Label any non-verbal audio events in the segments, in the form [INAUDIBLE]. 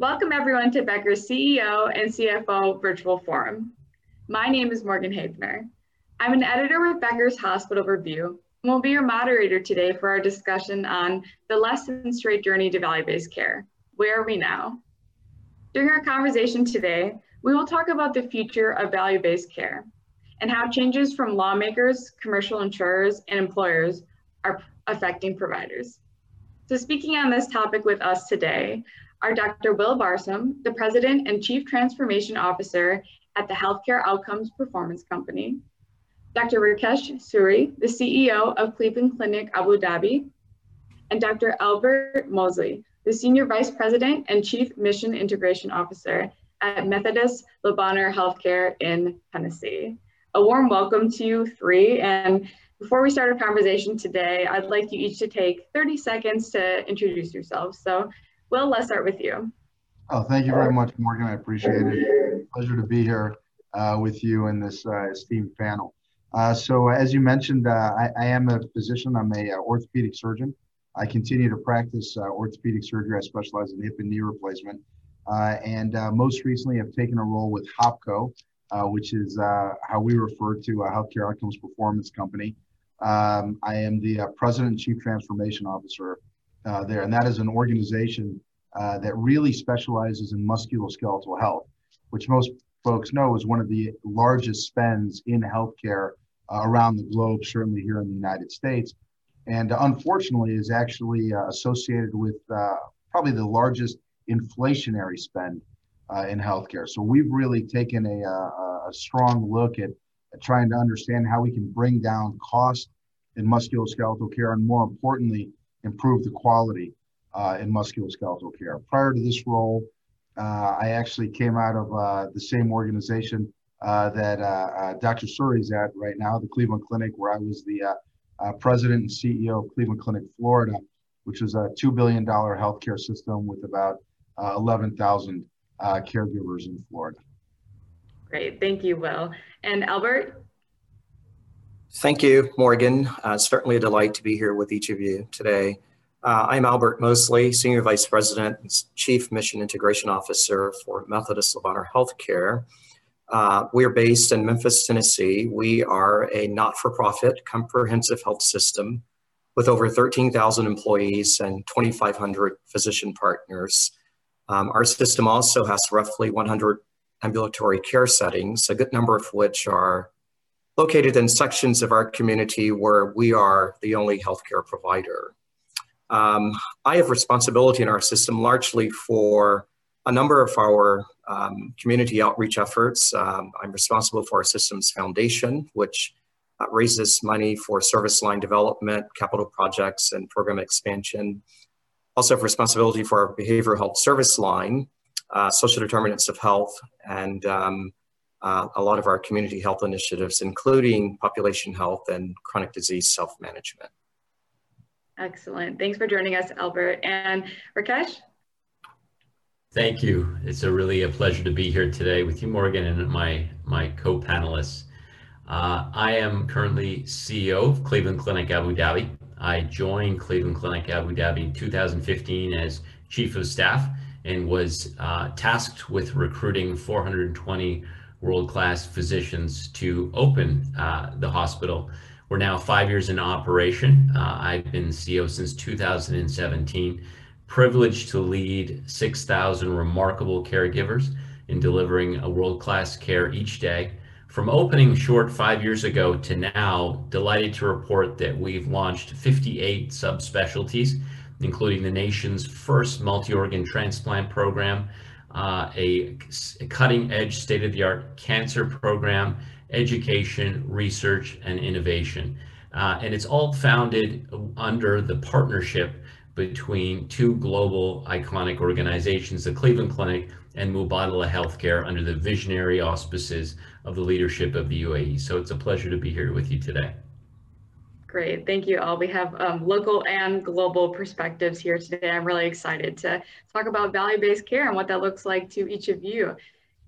Welcome everyone to Becker's CEO and CFO virtual forum. My name is Morgan Hafner. I'm an editor with Becker's Hospital Review and will be your moderator today for our discussion on the less than straight journey to value-based care. Where are we now? During our conversation today, we will talk about the future of value-based care and how changes from lawmakers, commercial insurers, and employers are affecting providers. So speaking on this topic with us today are Dr. Will Barsoum, the President and Chief Transformation Officer at the Healthcare Outcomes Performance Company, Dr. Rakesh Suri, the CEO of Cleveland Clinic Abu Dhabi, and Dr. Albert Mosley, the Senior Vice President and Chief Mission Integration Officer at Methodist Le Bonheur Healthcare in Tennessee. A warm welcome to you three. And before we start our conversation today, I'd like you each to take 30 seconds to introduce yourselves. So Will, let's start with you. Oh, thank you very much, Morgan. I appreciate it. Pleasure to be here uh, with you in this uh, esteemed panel. Uh, so as you mentioned, uh, I, I, am a physician. I'm a uh, orthopedic surgeon. I continue to practice uh, orthopedic surgery. I specialize in hip and knee replacement. and most recently, I've taken a role with HOPCO, which is how we refer to a Healthcare Outcomes Performance Company. Um, I am the President and Chief Transformation Officer uh, there. And that is an organization uh, that really specializes in musculoskeletal health, which most folks know is one of the largest spends in healthcare uh, around the globe, certainly here in the United States. And unfortunately, is actually uh, associated with uh, probably the largest inflationary spend in healthcare. So we've really taken a, a, a strong look at, at trying to understand how we can bring down cost in musculoskeletal care and more importantly, improve the quality uh, in musculoskeletal care. Prior to this role, uh, I actually came out of uh, the same organization uh, that uh, uh, Dr. Suri is at right now, the Cleveland Clinic, where I was the president and CEO of Cleveland Clinic Florida, which is a $2 billion healthcare system with about 11,000 caregivers in Florida. Great, thank you, Will. And Albert? Thank you, Morgan. Uh, certainly a delight to be here with each of you today. Uh, I'm Albert Mosley, Senior Vice President and Chief Mission Integration Officer for Methodist Le Bonheur Healthcare. Uh, we are based in Memphis, Tennessee. We are a not-for-profit comprehensive health system with over 13,000 employees and 2,500 physician partners. Um, our system also has roughly 100 ambulatory care settings, a good number of which are located in sections of our community where we are the only healthcare provider. Um, I have responsibility in our system largely for a number of our um, community outreach efforts. Um, I'm responsible for our system's foundation, which uh, raises money for service line development, capital projects, and program expansion. Also have responsibility for our behavioral health service line, uh, social determinants of health, and um, uh, a lot of our community health initiatives, including population health and chronic disease self-management. Excellent. Thanks for joining us, Albert. And Rakesh? Thank you. It's a really a pleasure to be here today with you, Morgan, and my, my co-panelists. Uh, I am currently CEO of Cleveland Clinic Abu Dhabi. I joined Cleveland Clinic Abu Dhabi in 2015 as Chief of Staff and was uh, tasked with recruiting 420 world-class physicians to open uh, the hospital. We're now five years in operation. Uh, I've been CEO since 2017, privileged to lead 6,000 remarkable caregivers in delivering a world-class care each day. From opening short five years ago to now, delighted to report that we've launched 58 subspecialties, including the nation's first multi-organ transplant program, uh, a, a cutting edge state of the art cancer program, education, research, and innovation. Uh, and it's all founded under the partnership between two global iconic organizations, the Cleveland Clinic and Mubadala Healthcare under the visionary auspices of the leadership of the UAE. So it's a pleasure to be here with you today. Great, thank you all. We have um, local and global perspectives here today. I'm really excited to talk about value-based care and what that looks like to each of you.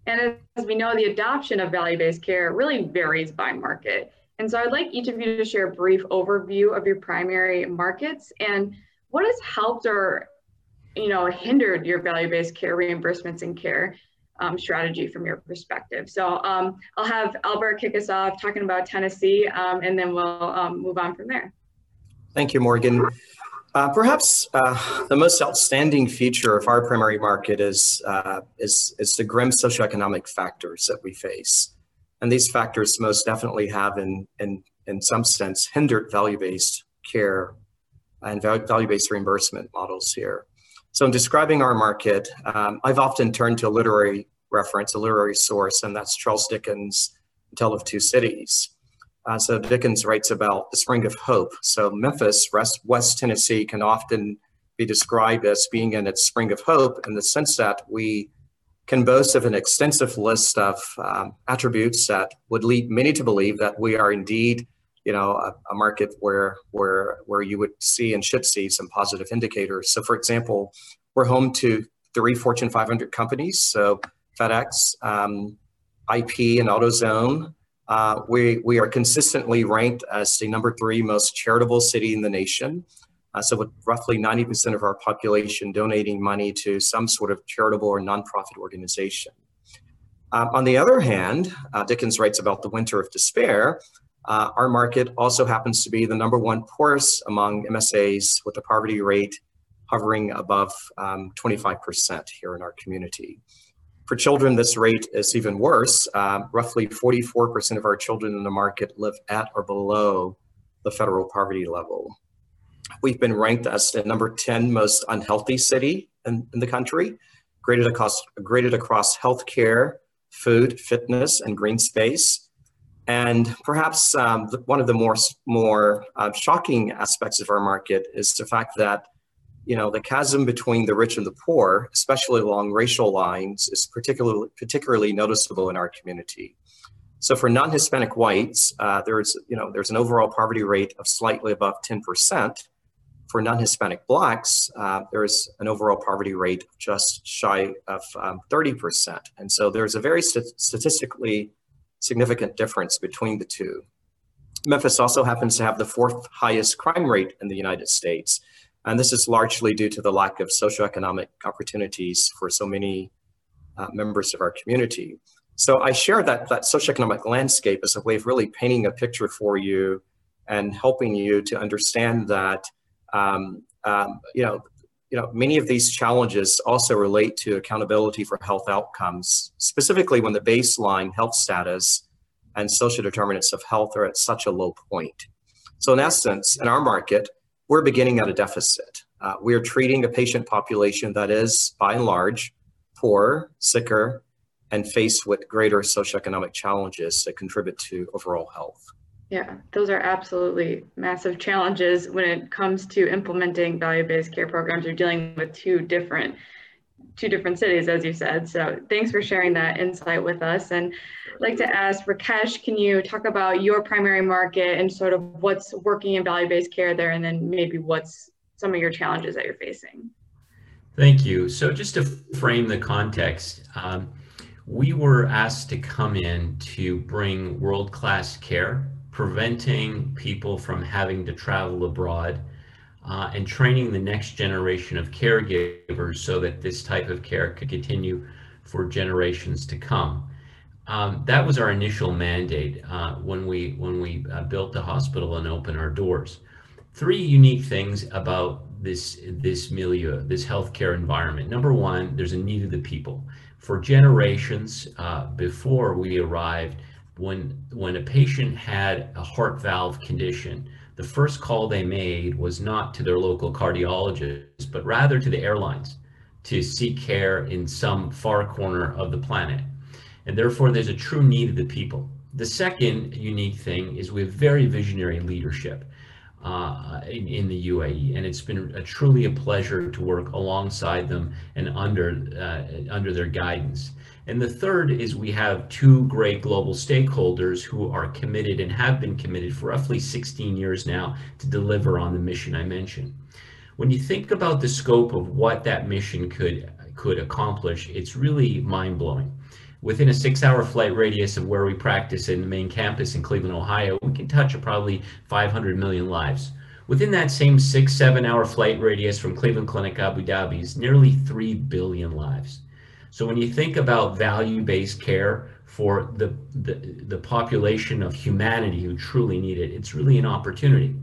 And as we know, the adoption of value-based care really varies by market. And so I'd like each of you to share a brief overview of your primary markets and what has helped or you know, hindered your value-based care reimbursements and care um, strategy from your perspective. So um, I'll have Albert kick us off talking about Tennessee, um, and then we'll um, move on from there. Thank you, Morgan. Uh, perhaps uh, the most outstanding feature of our primary market is, uh, is, is the grim socioeconomic factors that we face. And these factors most definitely have, in, in, in some sense, hindered value-based care and value-based reimbursement models here. So in describing our market, um, I've often turned to a literary reference, a literary source, and that's Charles Dickens' Tale of Two Cities. Uh, so Dickens writes about the spring of hope. So Memphis, West, Tennessee can often be described as being in its spring of hope in the sense that we can boast of an extensive list of um, attributes that would lead many to believe that we are indeed, you know, a, a, market where where where you would see and should see some positive indicators. So, for example, we're home to three Fortune 500 companies. So FedEx, um, IP, and AutoZone. Uh, we, we are consistently ranked as the number three most charitable city in the nation. Uh, so with roughly 90% of our population donating money to some sort of charitable or nonprofit organization. Um, on the other hand, uh, Dickens writes about the winter of despair. Uh, our market also happens to be the number one poorest among MSAs with a poverty rate hovering above um, 25% here in our community. For children, this rate is even worse. Uh, roughly 44% of our children in the market live at or below the federal poverty level. We've been ranked as the number 10 most unhealthy city in, in the country, graded across, graded across healthcare, food, fitness, and green space. And perhaps um, the, one of the more, more uh, shocking aspects of our market is the fact that you know, the chasm between the rich and the poor, especially along racial lines, is particularly, particularly noticeable in our community. So for non-Hispanic whites, uh, there's, you know, there's an overall poverty rate of slightly above 10%. For non-Hispanic blacks, uh, there's an overall poverty rate just shy of um, 30%. And so there's a very st statistically significant difference between the two. Memphis also happens to have the fourth highest crime rate in the United States. And this is largely due to the lack of socioeconomic opportunities for so many uh, members of our community. So I share that, that socioeconomic landscape as a way of really painting a picture for you and helping you to understand that, um, um, you know, you know, many of these challenges also relate to accountability for health outcomes, specifically when the baseline health status and social determinants of health are at such a low point. So in essence, in our market, we're beginning at a deficit. Uh, we are treating a patient population that is, by and large, poor, sicker, and faced with greater socioeconomic challenges that contribute to overall health. Yeah, those are absolutely massive challenges when it comes to implementing value-based care programs. You're dealing with two different two different cities, as you said. So thanks for sharing that insight with us. And I'd like to ask Rakesh, can you talk about your primary market and sort of what's working in value-based care there, and then maybe what's some of your challenges that you're facing? Thank you. So just to frame the context, um, we were asked to come in to bring world-class care, preventing people from having to travel abroad uh, and training the next generation of caregivers so that this type of care could continue for generations to come. Um, that was our initial mandate uh, when we when we uh, built the hospital and opened our doors. Three unique things about this this milieu, this healthcare environment. Number one, there's a need of the people. For generations uh, before we arrived, when when a patient had a heart valve condition, the first call they made was not to their local cardiologist, but rather to the airlines to seek care in some far corner of the planet. And therefore, there's a true need of the people. The second unique thing is we have very visionary leadership uh, in, in, the UAE, and it's been a, truly a pleasure to work alongside them and under uh, under their guidance. And the third is we have two great global stakeholders who are committed and have been committed for roughly 16 years now to deliver on the mission I mentioned. When you think about the scope of what that mission could could accomplish, it's really mind-blowing. Within a six-hour flight radius of where we practice in the main campus in Cleveland, Ohio, we can touch probably 500 million lives Within that same six, seven hour flight radius from Cleveland Clinic Abu Dhabi is nearly 3 billion lives. So when you think about value-based care for the, the, the population of humanity who truly need it, it's really an opportunity.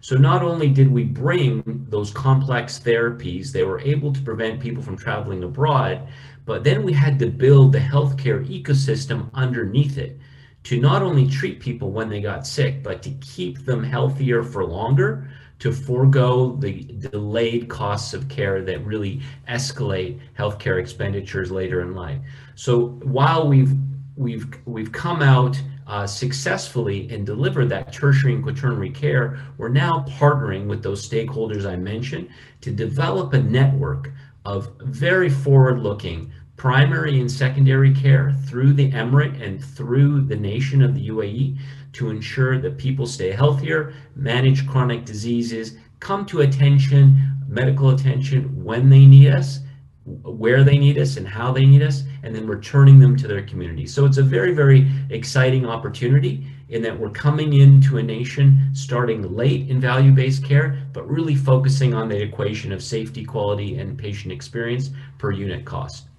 So not only did we bring those complex therapies, they were able to prevent people from traveling abroad, but then we had to build the healthcare ecosystem underneath it to not only treat people when they got sick, but to keep them healthier for longer, to forego the delayed costs of care that really escalate healthcare expenditures later in life. So while we've we've we've come out uh, successfully and delivered that tertiary and quaternary care, we're now partnering with those stakeholders I mentioned to develop a network of very forward-looking primary and secondary care through the emirate and through the nation of the UAE to ensure that people stay healthier, manage chronic diseases, come to attention, medical attention when they need us, where they need us and how they need us, and then returning them to their community. So it's a very, very exciting opportunity in that we're coming into a nation starting late in value-based care, but really focusing on the equation of safety, quality, and patient experience per unit cost.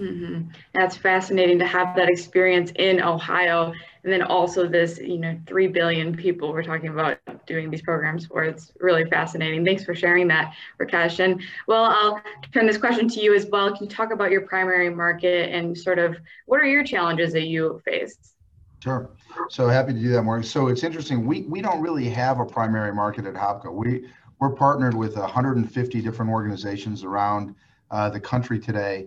Mm-hmm. That's fascinating to have that experience in Ohio, and then also this, you know, three billion people we're talking about doing these programs for. It's really fascinating. Thanks for sharing that, Rakesh. And Will, I'll turn this question to you as well. Can you talk about your primary market and sort of what are your challenges that you faced? Sure. So happy to do that, Morgan. So it's interesting. We we don't really have a primary market at HOPCO. We we're partnered with 150 different organizations around uh, the country today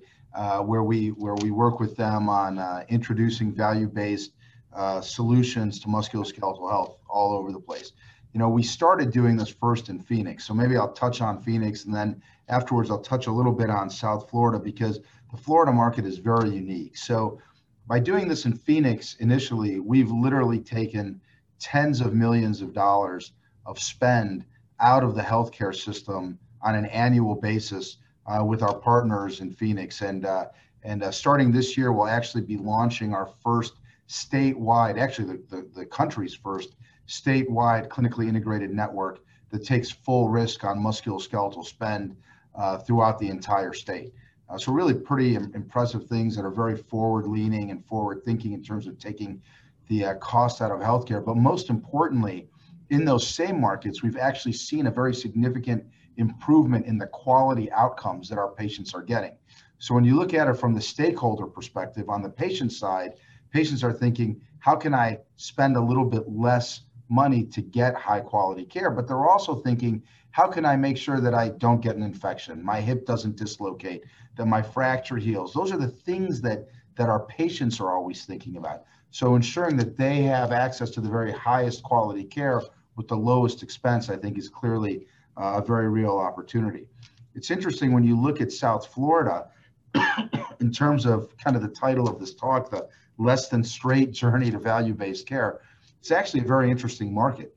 where we where we work with them on uh, introducing value-based uh, solutions to musculoskeletal health all over the place. You know, we started doing this first in Phoenix, so maybe I'll touch on Phoenix, and then afterwards I'll touch a little bit on South Florida because the Florida market is very unique. So by doing this in Phoenix initially, we've literally taken tens of millions of dollars of spend out of the healthcare system on an annual basis uh, with our partners in Phoenix. And uh, and uh, starting this year, we'll actually be launching our first statewide, actually the, the, the country's first statewide clinically integrated network that takes full risk on musculoskeletal spend uh, throughout the entire state. Uh, so really pretty Im- impressive things that are very forward leaning and forward thinking in terms of taking the uh, cost out of healthcare. But most importantly, in those same markets, we've actually seen a very significant improvement in the quality outcomes that our patients are getting. So when you look at it from the stakeholder perspective on the patient side, patients are thinking, how can I spend a little bit less money to get high quality care? But they're also thinking, how can I make sure that I don't get an infection, my hip doesn't dislocate, that my fracture heals? Those are the things that that our patients are always thinking about. So ensuring that they have access to the very highest quality care with the lowest expense, I think, is clearly a very real opportunity. It's interesting when you look at South Florida, [COUGHS] in terms of kind of the title of this talk, the less than straight journey to value-based care, it's actually a very interesting market.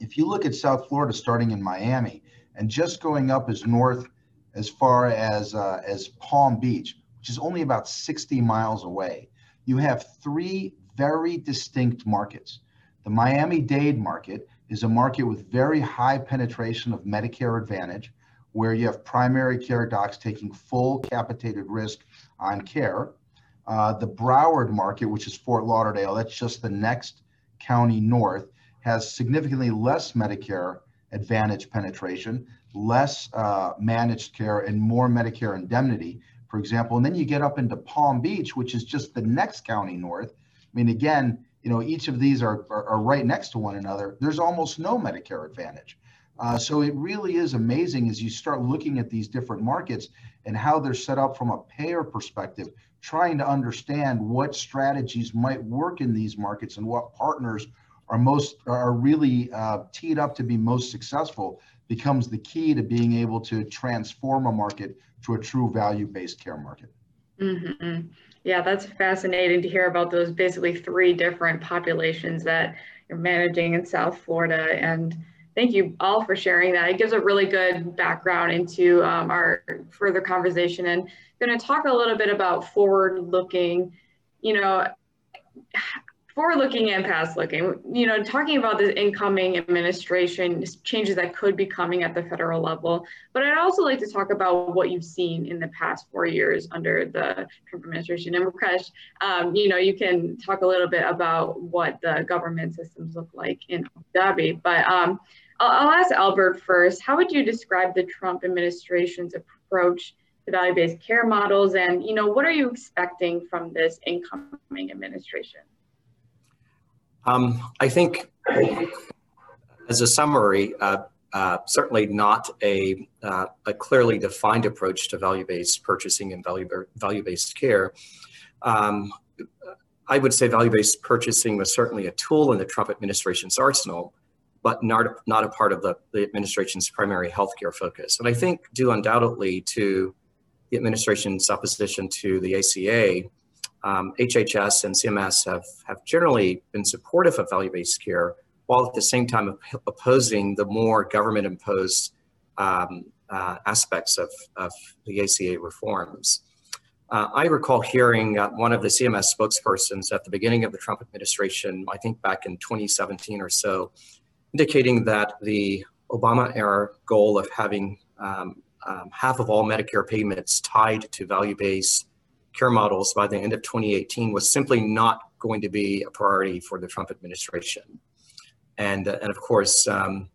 If you look at South Florida starting in Miami and just going up as north as far as uh, as Palm Beach, which is only about 60 miles away, you have three very distinct markets. The Miami-Dade market is a market with very high penetration of Medicare Advantage, where you have primary care docs taking full capitated risk on care. Uh, the Broward market, which is Fort Lauderdale, that's just the next county north, has significantly less Medicare Advantage penetration, less uh, managed care, and more Medicare indemnity, for example. And then you get up into Palm Beach, which is just the next county north. I mean, again, you know, each of these are, are, are right next to one another. There's almost no Medicare Advantage. Uh, so it really is amazing as you start looking at these different markets and how they're set up from a payer perspective, trying to understand what strategies might work in these markets and what partners are most are really uh, teed up to be most successful becomes the key to being able to transform a market to a true value-based care market. Mm-hmm. Yeah, that's fascinating to hear about those basically three different populations that you're managing in South Florida. And thank you all for sharing that. It gives a really good background into um, our further conversation. And going to talk a little bit about forward looking, you know, forward looking and past looking, you know, talking about the incoming administration changes that could be coming at the federal level. But I'd also like to talk about what you've seen in the past four years under the Trump administration. And Rakesh, um, you know, you can talk a little bit about what the government systems look like in Abu Dhabi. But um, I'll, I'll ask Albert first. How would you describe the Trump administration's approach to value-based care models? And, you know, what are you expecting from this incoming administration? Um, I think, as a summary, uh, uh, certainly not a, uh, a, clearly defined approach to value-based purchasing and value, value-based care. Um, I would say value-based purchasing was certainly a tool in the Trump administration's arsenal, but not, not a part of the, the administration's primary healthcare focus. And I think due undoubtedly to the administration's opposition to the ACA, um, HHS and CMS have, have generally been supportive of value-based care, while at the same time opposing the more government-imposed um, uh, aspects of, of the ACA reforms. Uh, I recall hearing uh, one of the CMS spokespersons at the beginning of the Trump administration, I think back in 2017 or so, indicating that the Obama era goal of having um, um, half of all Medicare payments tied to value-based care models by the end of 2018 was simply not going to be a priority for the Trump administration. And, uh, and of course, um,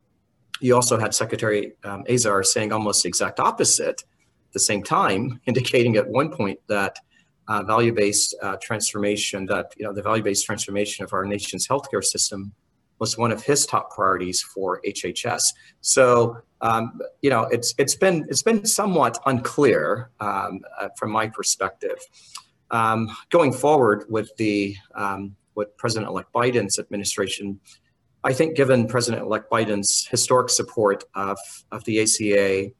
you also had Secretary um, Azar saying almost the exact opposite at the same time, [LAUGHS] indicating at one point that uh, value-based uh, transformation, that you know the value-based transformation of our nation's healthcare system was one of his top priorities for HHS. So um, you know, it's it's been it's been somewhat unclear um, uh, from my perspective. Um, going forward with the um, with President-elect Biden's administration, I think given President-elect Biden's historic support of of the ACA,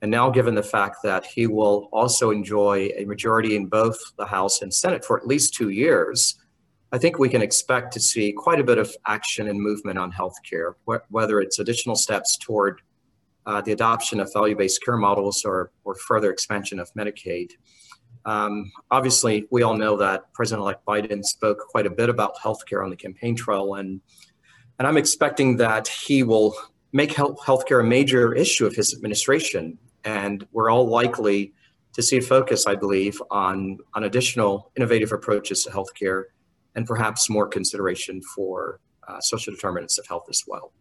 and now given the fact that he will also enjoy a majority in both the House and Senate for at least two years, I think we can expect to see quite a bit of action and movement on healthcare, wh- whether it's additional steps toward uh, the adoption of value-based care models or, or further expansion of Medicaid. Um, obviously, we all know that President-elect Biden spoke quite a bit about healthcare on the campaign trail, and and I'm expecting that he will make health, healthcare a major issue of his administration, and we're all likely to see a focus, I believe, on on additional innovative approaches to healthcare, and perhaps more consideration for uh, social determinants of health as Will.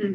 Hmm.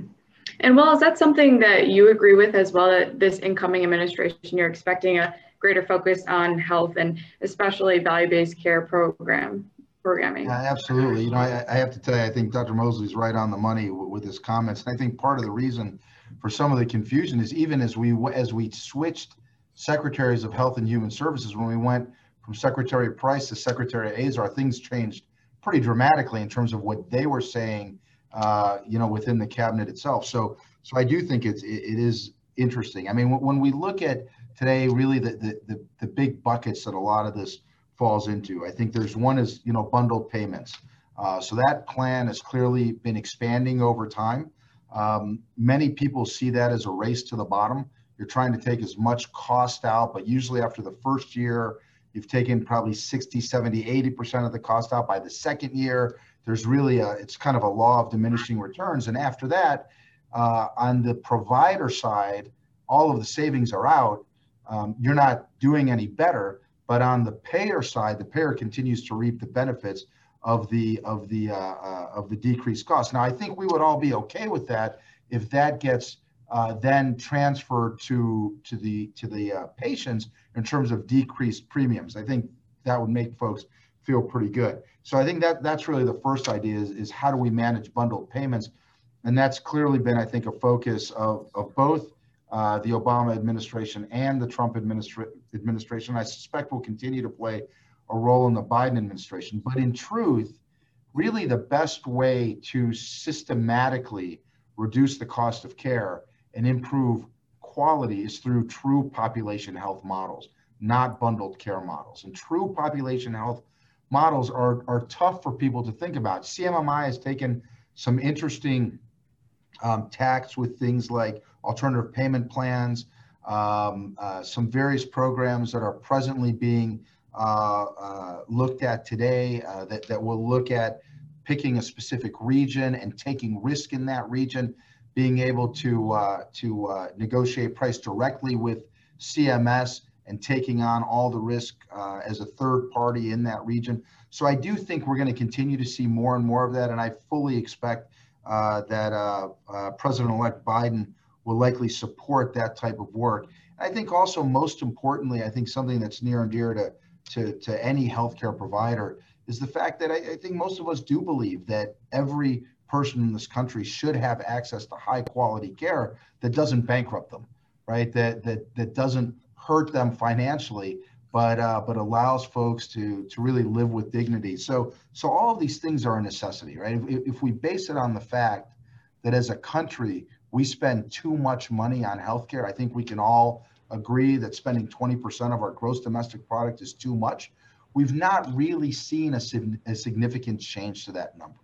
And well, is that something that you agree with as well? That this incoming administration, you're expecting a greater focus on health and especially value-based care program programming. Yeah, absolutely. You know, I, I have to tell you, I think Dr. Mosley's right on the money with, with his comments. And I think part of the reason for some of the confusion is even as we as we switched secretaries of health and human services when we went from secretary price to secretary azar things changed pretty dramatically in terms of what they were saying uh, you know, within the cabinet itself. So, so I do think it's it, it is interesting. I mean, when, when we look at today, really the, the, the the big buckets that a lot of this falls into, I think there's one is you know bundled payments. Uh, so that plan has clearly been expanding over time. Um, many people see that as a race to the bottom. You're trying to take as much cost out, but usually after the first year, you've taken probably 60, 70, 80% of the cost out. By the second year, there's really a it's kind of a law of diminishing returns. And after that uh, on the provider side all of the savings are out. Um, you're not doing any better. But on the payer side the payer continues to reap the benefits of the of the uh, uh, of the decreased cost. Now i think we would all be okay with that if that gets uh, then transfer to to the to the uh, patients in terms of decreased premiums i think that would make folks feel pretty good. So I think that that's really the first idea is, is how do we manage bundled payments? And that's clearly been, I think, a focus of, of both uh, the Obama administration and the Trump administra- administration. I suspect will continue to play a role in the Biden administration. But in truth, really the best way to systematically reduce the cost of care and improve quality is through true population health models, not bundled care models. And true population health models are, are tough for people to think about. CMMI has taken some interesting um, tacts with things like alternative payment plans, um, uh, some various programs that are presently being uh, uh, looked at today uh, that, that will look at picking a specific region and taking risk in that region, being able to, uh, to uh, negotiate price directly with CMS and taking on all the risk uh, as a third party in that region. So I do think we're going to continue to see more and more of that, and I fully expect that President-elect Biden will likely support that type of work. I think also most importantly, I think something that's near and dear to to, to any healthcare provider is the fact that I, I think most of us do believe that every person in this country should have access to high quality care that doesn't bankrupt them, right? That that that doesn't hurt them financially, but uh, but allows folks to to really live with dignity. So so all of these things are a necessity, right? If, if we base it on the fact that as a country we spend too much money on healthcare, I think we can all agree that spending 20% of our gross domestic product is too much. We've not really seen a, a significant change to that number.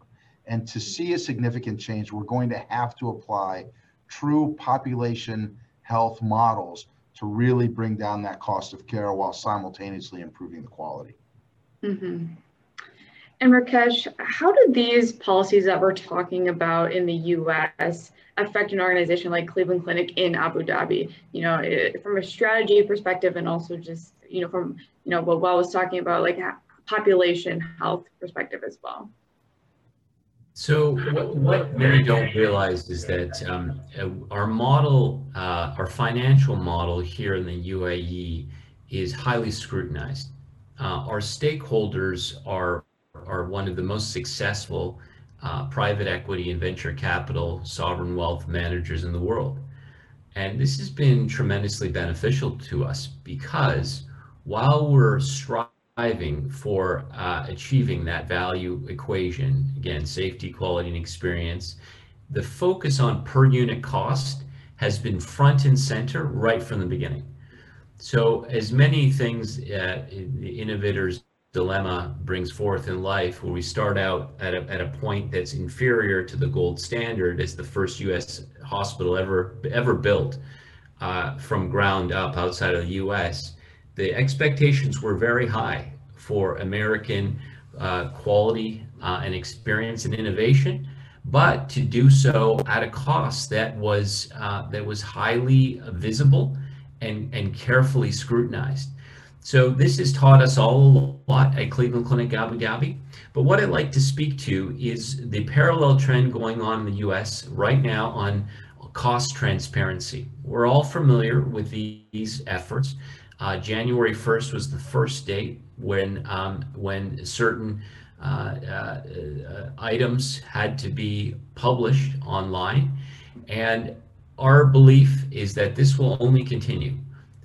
And to see a significant change, we're going to have to apply true population health models to really bring down that cost of care while simultaneously improving the quality. Mm-hmm. And Rakesh, how do these policies that we're talking about in the US affect an organization like Cleveland Clinic in Abu Dhabi? You know, it, from a strategy perspective and also just, you know, from, you know, what Will was talking about, like population health perspective as well. So what, what many don't realize is that um, our model, uh, our financial model here in the UAE is highly scrutinized. Uh, our stakeholders are are one of the most successful uh, private equity and venture capital sovereign wealth managers in the world. And this has been tremendously beneficial to us because while we're striving for uh, achieving that value equation, again, safety, quality, and experience, the focus on per unit cost has been front and center right from the beginning. So as many things uh, the innovators dilemma brings forth in life where we start out at a, at a point that's inferior to the gold standard as the first U.S. hospital ever ever built uh, from ground up outside of the U.S. The expectations were very high for American uh, quality uh, and experience and innovation, but to do so at a cost that was uh, that was highly visible and and carefully scrutinized. So this has taught us all a lot at Cleveland Clinic Abu Dhabi. But what I'd like to speak to is the parallel trend going on in the US right now on cost transparency. We're all familiar with these efforts. Uh, January 1st was the first date when, um, when certain uh, uh, items had to be published online. And our belief is that this will only continue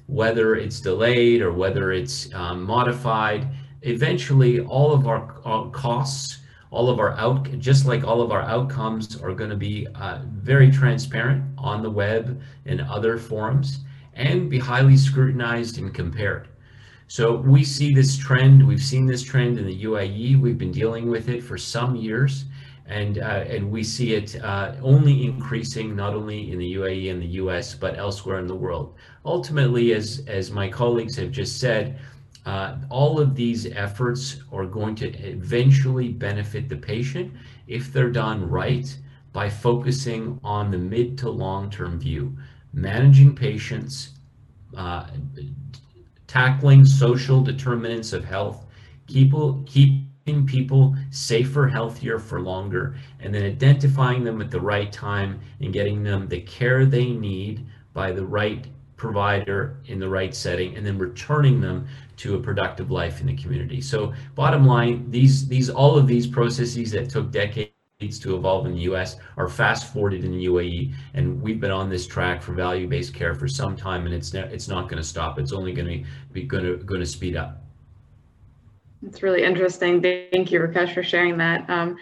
whether it's delayed or whether it's um, modified, eventually all of our, our, costs, all of our out, just like all of our outcomes are going to be uh, very transparent on the web and other forums and be highly scrutinized and compared. So we see this trend, we've seen this trend in the UAE, we've been dealing with it for some years and uh, and we see it uh, only increasing not only in the UAE and the US but elsewhere in the world. Ultimately, as as my colleagues have just said, uh, all of these efforts are going to eventually benefit the patient if they're done right by focusing on the mid to long term view, managing patients, uh, tackling social determinants of health, keep keep people safer, healthier for longer, and then identifying them at the right time and getting them the care they need by the right provider in the right setting and then returning them to a productive life in the community. So bottom line, these these all of these processes that took decades to evolve in the US are fast forwarded in the UAE and we've been on this track for value-based care for some time and it's not it's not going to stop. It's only going to be going to going to speed up. It's really interesting. Thank you, Rakesh, for sharing that. Um,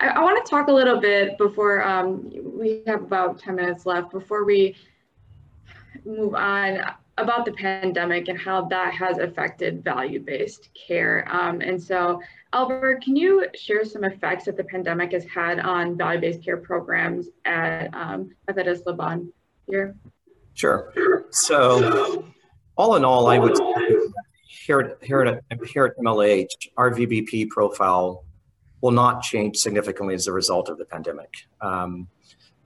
I, I want to talk a little bit before um, we have about 10 minutes left before we move on about the pandemic and how that has affected value-based care. Um, and so, Albert, can you share some effects that the pandemic has had on value-based care programs at um, Methodist Le Bonheur? Sure. So, all in all, I would say here at, here at, here at MLH, our VBP profile will not change significantly as a result of the pandemic. Um,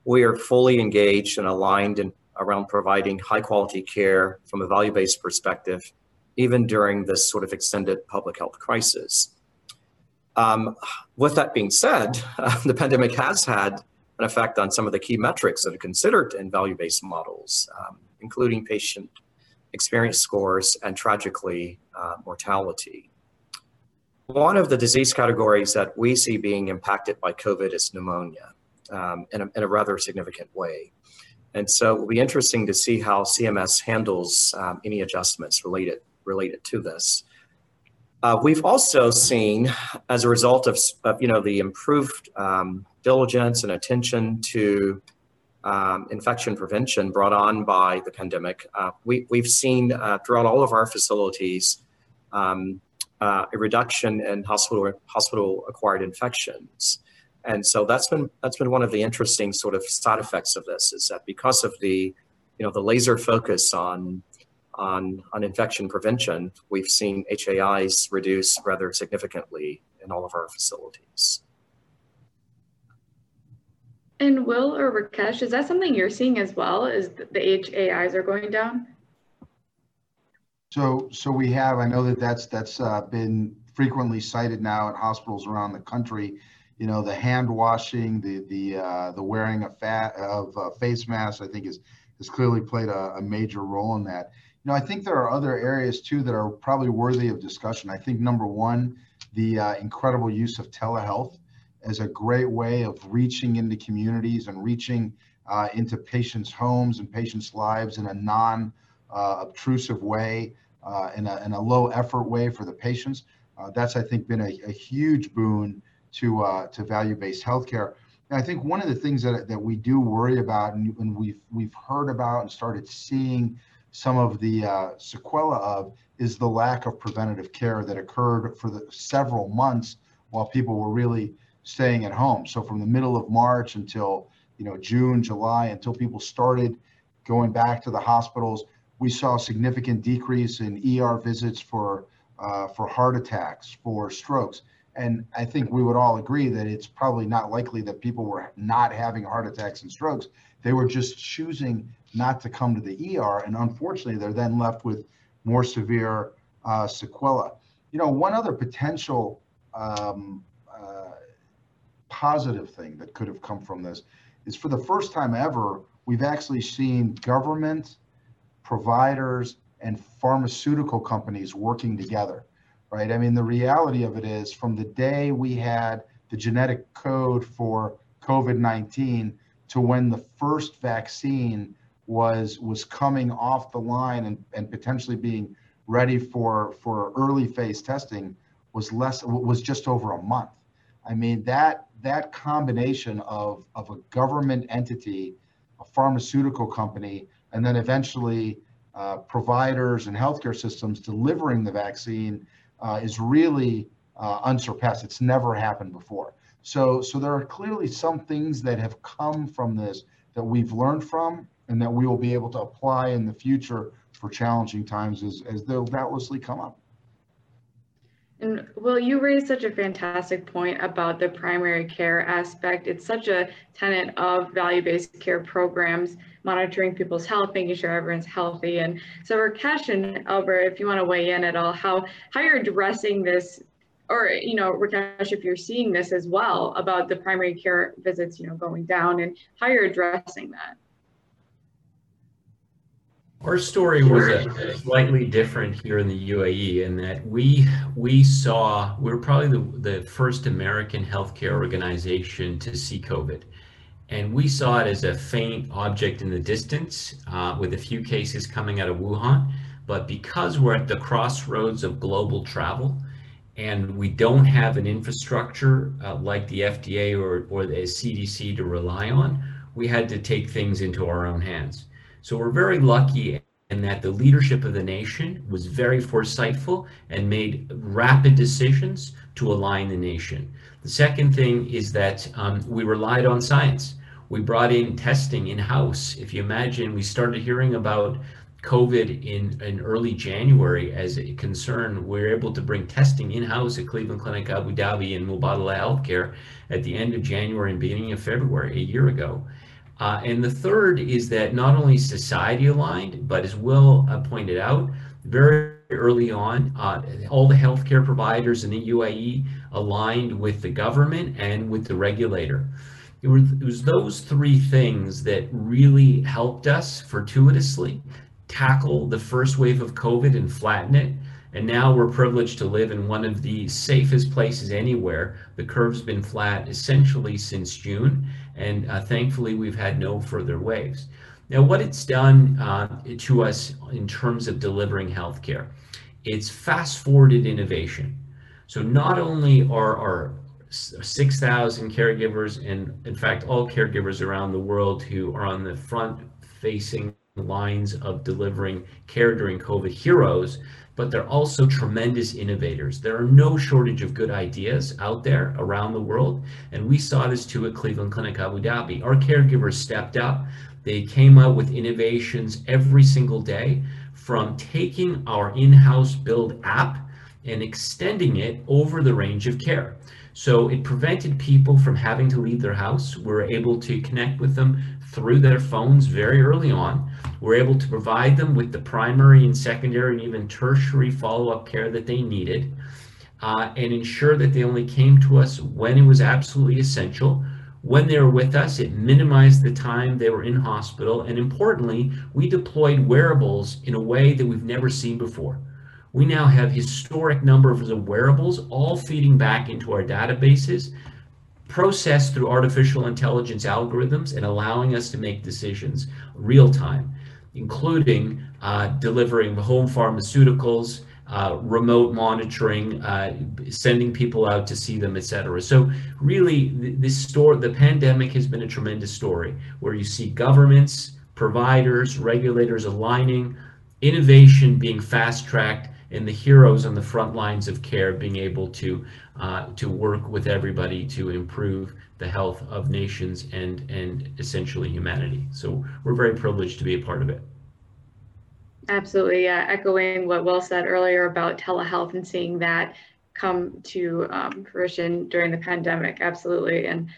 we are fully engaged and aligned in, around providing high quality care from a value-based perspective, even during this sort of extended public health crisis. Um, with that being said, uh, [LAUGHS] the pandemic has had an effect on some of the key metrics that are considered in value-based models, um, including patient experience scores and tragically uh, mortality. One of the disease categories that we see being impacted by COVID is pneumonia um, in, a, in, a, rather significant way. And so it will be interesting to see how CMS handles um, any adjustments related, related to this. Uh, we've also seen, as a result of, of you know, the improved um, diligence and attention to um, infection prevention brought on by the pandemic, uh, we, we've seen uh, throughout all of our facilities um, uh, a reduction in hospital hospital acquired infections. And so that's been that's been one of the interesting sort of side effects of this is that because of the you know the laser focus on on on infection prevention, we've seen HAIs reduce rather significantly in all of our facilities. And Will or Rakesh, is that something you're seeing as well? Is the HAIs are going down? So, so we have. I know that that's that's uh, been frequently cited now at hospitals around the country. You know, the hand washing, the the uh, the wearing of fat of uh, face masks. I think is has clearly played a, a major role in that. You know, I think there are other areas too that are probably worthy of discussion. I think number one, the uh, incredible use of telehealth as a great way of reaching into communities and reaching uh, into patients' homes and patients' lives in a non uh, obtrusive way, uh, in, a, in a low effort way for the patients. That's, I think, been a, a huge boon to, uh, to value based healthcare. And I think one of the things that, that we do worry about and, and we've, we've heard about and started seeing some of the uh, sequela of is the lack of preventative care that occurred for the several months while people were really staying at home. So from the middle of March until you know June, July, until people started going back to the hospitals, we saw a significant decrease in ER visits for uh, for heart attacks, for strokes. And I think we would all agree that it's probably not likely that people were not having heart attacks and strokes. They were just choosing not to come to the ER. And unfortunately, they're then left with more severe uh, sequela. You know, one other potential um, positive thing that could have come from this is for the first time ever, we've actually seen government, providers, and pharmaceutical companies working together, right? I mean, the reality of it is from the day we had the genetic code for COVID-19 to when the first vaccine was was coming off the line and, and potentially being ready for for early phase testing was less was just over a month. I mean that that combination of, of a government entity, a pharmaceutical company, and then eventually uh, providers and healthcare systems delivering the vaccine uh, is really uh, unsurpassed. It's never happened before. So, so there are clearly some things that have come from this that we've learned from and that we will be able to apply in the future for challenging times as, as they'll doubtlessly come up. And Will, you raised such a fantastic point about the primary care aspect. It's such a tenet of value-based care programs, monitoring people's health, making sure everyone's healthy. And so Rakesh and Albert, if you want to weigh in at all, how, how you're addressing this, or, you know, Rakesh, if you're seeing this as well about the primary care visits, you know, going down and how you're addressing that. Our story was a, slightly different here in the UAE in that we we saw we were probably the, the first American healthcare organization to see COVID. And we saw it as a faint object in the distance uh, with a few cases coming out of Wuhan. But because we're at the crossroads of global travel and we don't have an infrastructure uh, like the FDA or, or the CDC to rely on, we had to take things into our own hands. So we're very lucky in that the leadership of the nation was very foresightful and made rapid decisions to align the nation. The second thing is that um, we relied on science. We brought in testing in house. If you imagine, we started hearing about COVID in, in early January as a concern, we were able to bring testing in-house at Cleveland Clinic Abu Dhabi and Mubadala Healthcare at the end of January and beginning of February, a year ago. Uh, and the third is that not only society aligned, but as Will uh, pointed out, very early on, uh, all the healthcare providers in the UAE aligned with the government and with the regulator. It was, it was those three things that really helped us fortuitously tackle the first wave of COVID and flatten it. And now we're privileged to live in one of the safest places anywhere. The curve's been flat essentially since June, and uh, thankfully we've had no further waves. Now, what it's done uh, to us in terms of delivering healthcare, it's fast forwarded innovation. So not only are our 6,000 caregivers and in fact all caregivers around the world who are on the front facing lines of delivering care during COVID heroes, but they're also tremendous innovators. There are no shortage of good ideas out there around the world. And we saw this too at Cleveland Clinic Abu Dhabi. Our caregivers stepped up. They came out with innovations every single day from taking our in-house build app and extending it over the range of care. So it prevented people from having to leave their house. We're able to connect with them through their phones very early on. We're able to provide them with the primary and secondary and even tertiary follow-up care that they needed uh, and ensure that they only came to us when it was absolutely essential. When they were with us, it minimized the time they were in hospital. And importantly, we deployed wearables in a way that we've never seen before. We now have historic numbers of wearables all feeding back into our databases processed through artificial intelligence algorithms and allowing us to make decisions real time, including uh, delivering home pharmaceuticals, uh, remote monitoring, uh, sending people out to see them, et cetera. So really, this story, the pandemic has been a tremendous story where you see governments, providers, regulators aligning, innovation being fast-tracked, and the heroes on the front lines of care being able to uh, to work with everybody to improve the health of nations and and essentially humanity. So we're very privileged to be a part of it. Absolutely, yeah. Echoing what Will said earlier about telehealth and seeing that come to um, fruition during the pandemic. Absolutely, and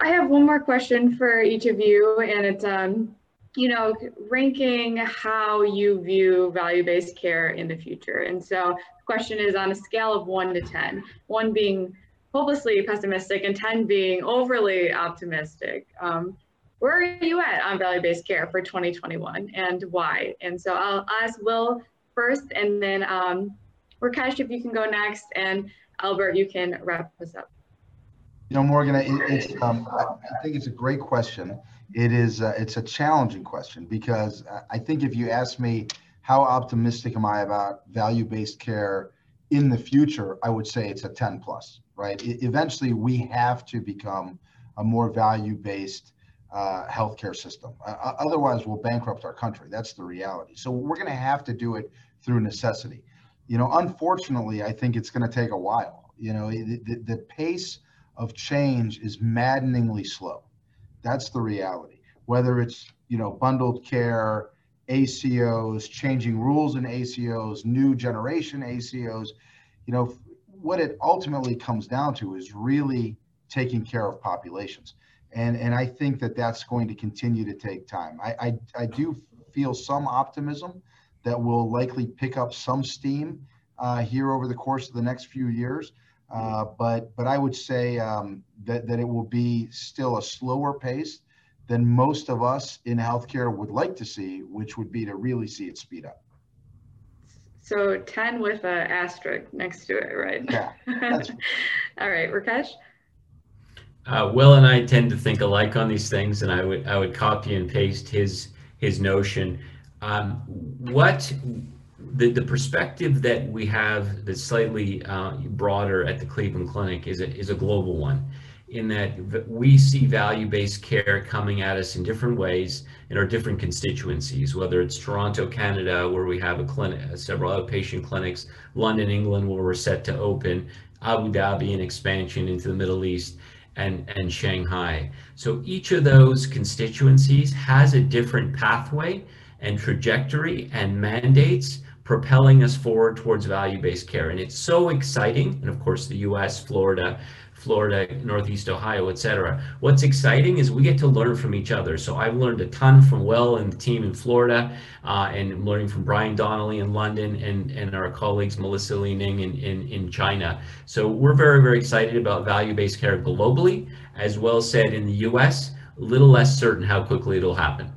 I have one more question for each of you, and it's um, you know, ranking how you view value-based care in the future. And so the question is on a scale of one to 10, one being hopelessly pessimistic and 10 being overly optimistic. Um, where are you at on value-based care for 2021 and why? And so I'll ask Will first and then um, Rakesh, if you can go next and Albert, you can wrap us up. You know, Morgan, it, it's, um, I think it's a great question it is uh, it's a challenging question because I think if you ask me how optimistic am I about value-based care in the future, I would say it's a 10 plus, right? Eventually, we have to become a more value-based uh, healthcare system. Uh, otherwise, we'll bankrupt our country. That's the reality. So we're going to have to do it through necessity. You know, unfortunately, I think it's going to take a while. You know, the, the pace of change is maddeningly slow that's the reality. Whether it's you know bundled care, ACOs, changing rules in ACOs, new generation ACOs, you know what it ultimately comes down to is really taking care of populations. And, and I think that that's going to continue to take time. I, I, I do feel some optimism that will likely pick up some steam uh, here over the course of the next few years. Uh, but but I would say um, that that it will be still a slower pace than most of us in healthcare would like to see, which would be to really see it speed up. So 10 with an asterisk next to it, right? Yeah. [LAUGHS] All right, Rakesh. Uh, Will and I tend to think alike on these things, and I would I would copy and paste his his notion. Um, what the, the perspective that we have that's slightly uh, broader at the Cleveland Clinic is a, is a global one in that we see value-based care coming at us in different ways in our different constituencies, whether it's Toronto, Canada, where we have a clinic, several outpatient clinics, London, England, where we're set to open, Abu Dhabi and expansion into the Middle East, and, and Shanghai. So each of those constituencies has a different pathway and trajectory and mandates propelling us forward towards value-based care. And it's so exciting. And of course, the US, Florida, Florida, Northeast Ohio, et cetera. What's exciting is we get to learn from each other. So I've learned a ton from Will and the team in Florida, uh, and learning from Brian Donley in London and, and our colleagues Melissa Li Ning in, in, in China. So we're very, very excited about value-based care globally, as well said in the US, a little less certain how quickly it'll happen.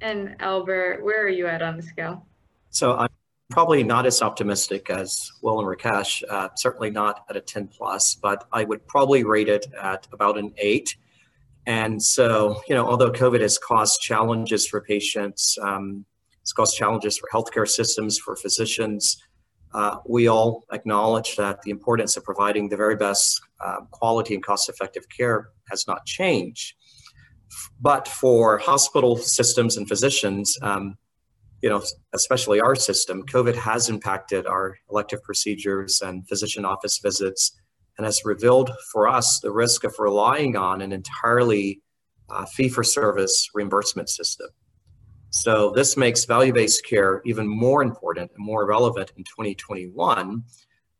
And Albert, where are you at on the scale? So I'm probably not as optimistic as Will and Rakesh, uh, certainly not at a 10 plus, but I would probably rate it at about an eight. And so, you know, although COVID has caused challenges for patients, um, it's caused challenges for healthcare systems, for physicians, uh, we all acknowledge that the importance of providing the very best uh, quality and cost effective care has not changed. But for hospital systems and physicians, um, you know, especially our system, COVID has impacted our elective procedures and physician office visits and has revealed for us the risk of relying on an entirely uh, fee for service reimbursement system. So this makes value-based care even more important and more relevant in 2021.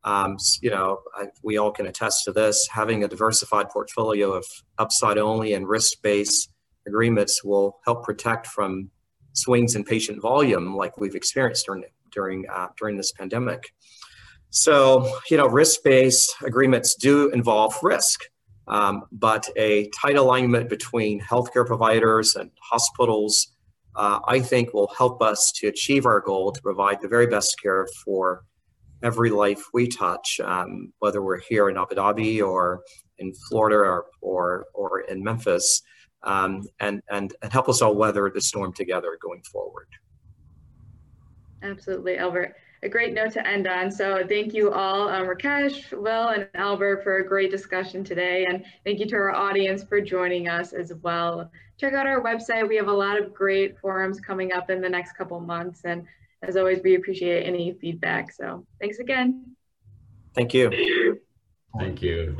Um, you know, I, we all can attest to this. Having a diversified portfolio of upside only and risk-based agreements will help protect from swings in patient volume like we've experienced during during uh, during this pandemic. So, you know, risk-based agreements do involve risk, um, but a tight alignment between healthcare providers and hospitals, uh, I think, will help us to achieve our goal to provide the very best care for every life we touch, um, whether we're here in Abu Dhabi or in Florida or, or, or in Memphis um, and, and, and help us all weather the storm together going forward. Absolutely, Albert. A great note to end on. So thank you all, um, Rakesh, Will, and Albert for a great discussion today. And thank you to our audience for joining us as well. Check out our website. We have a lot of great forums coming up in the next couple months. And as always, we appreciate any feedback. So thanks again. Thank you. Thank you.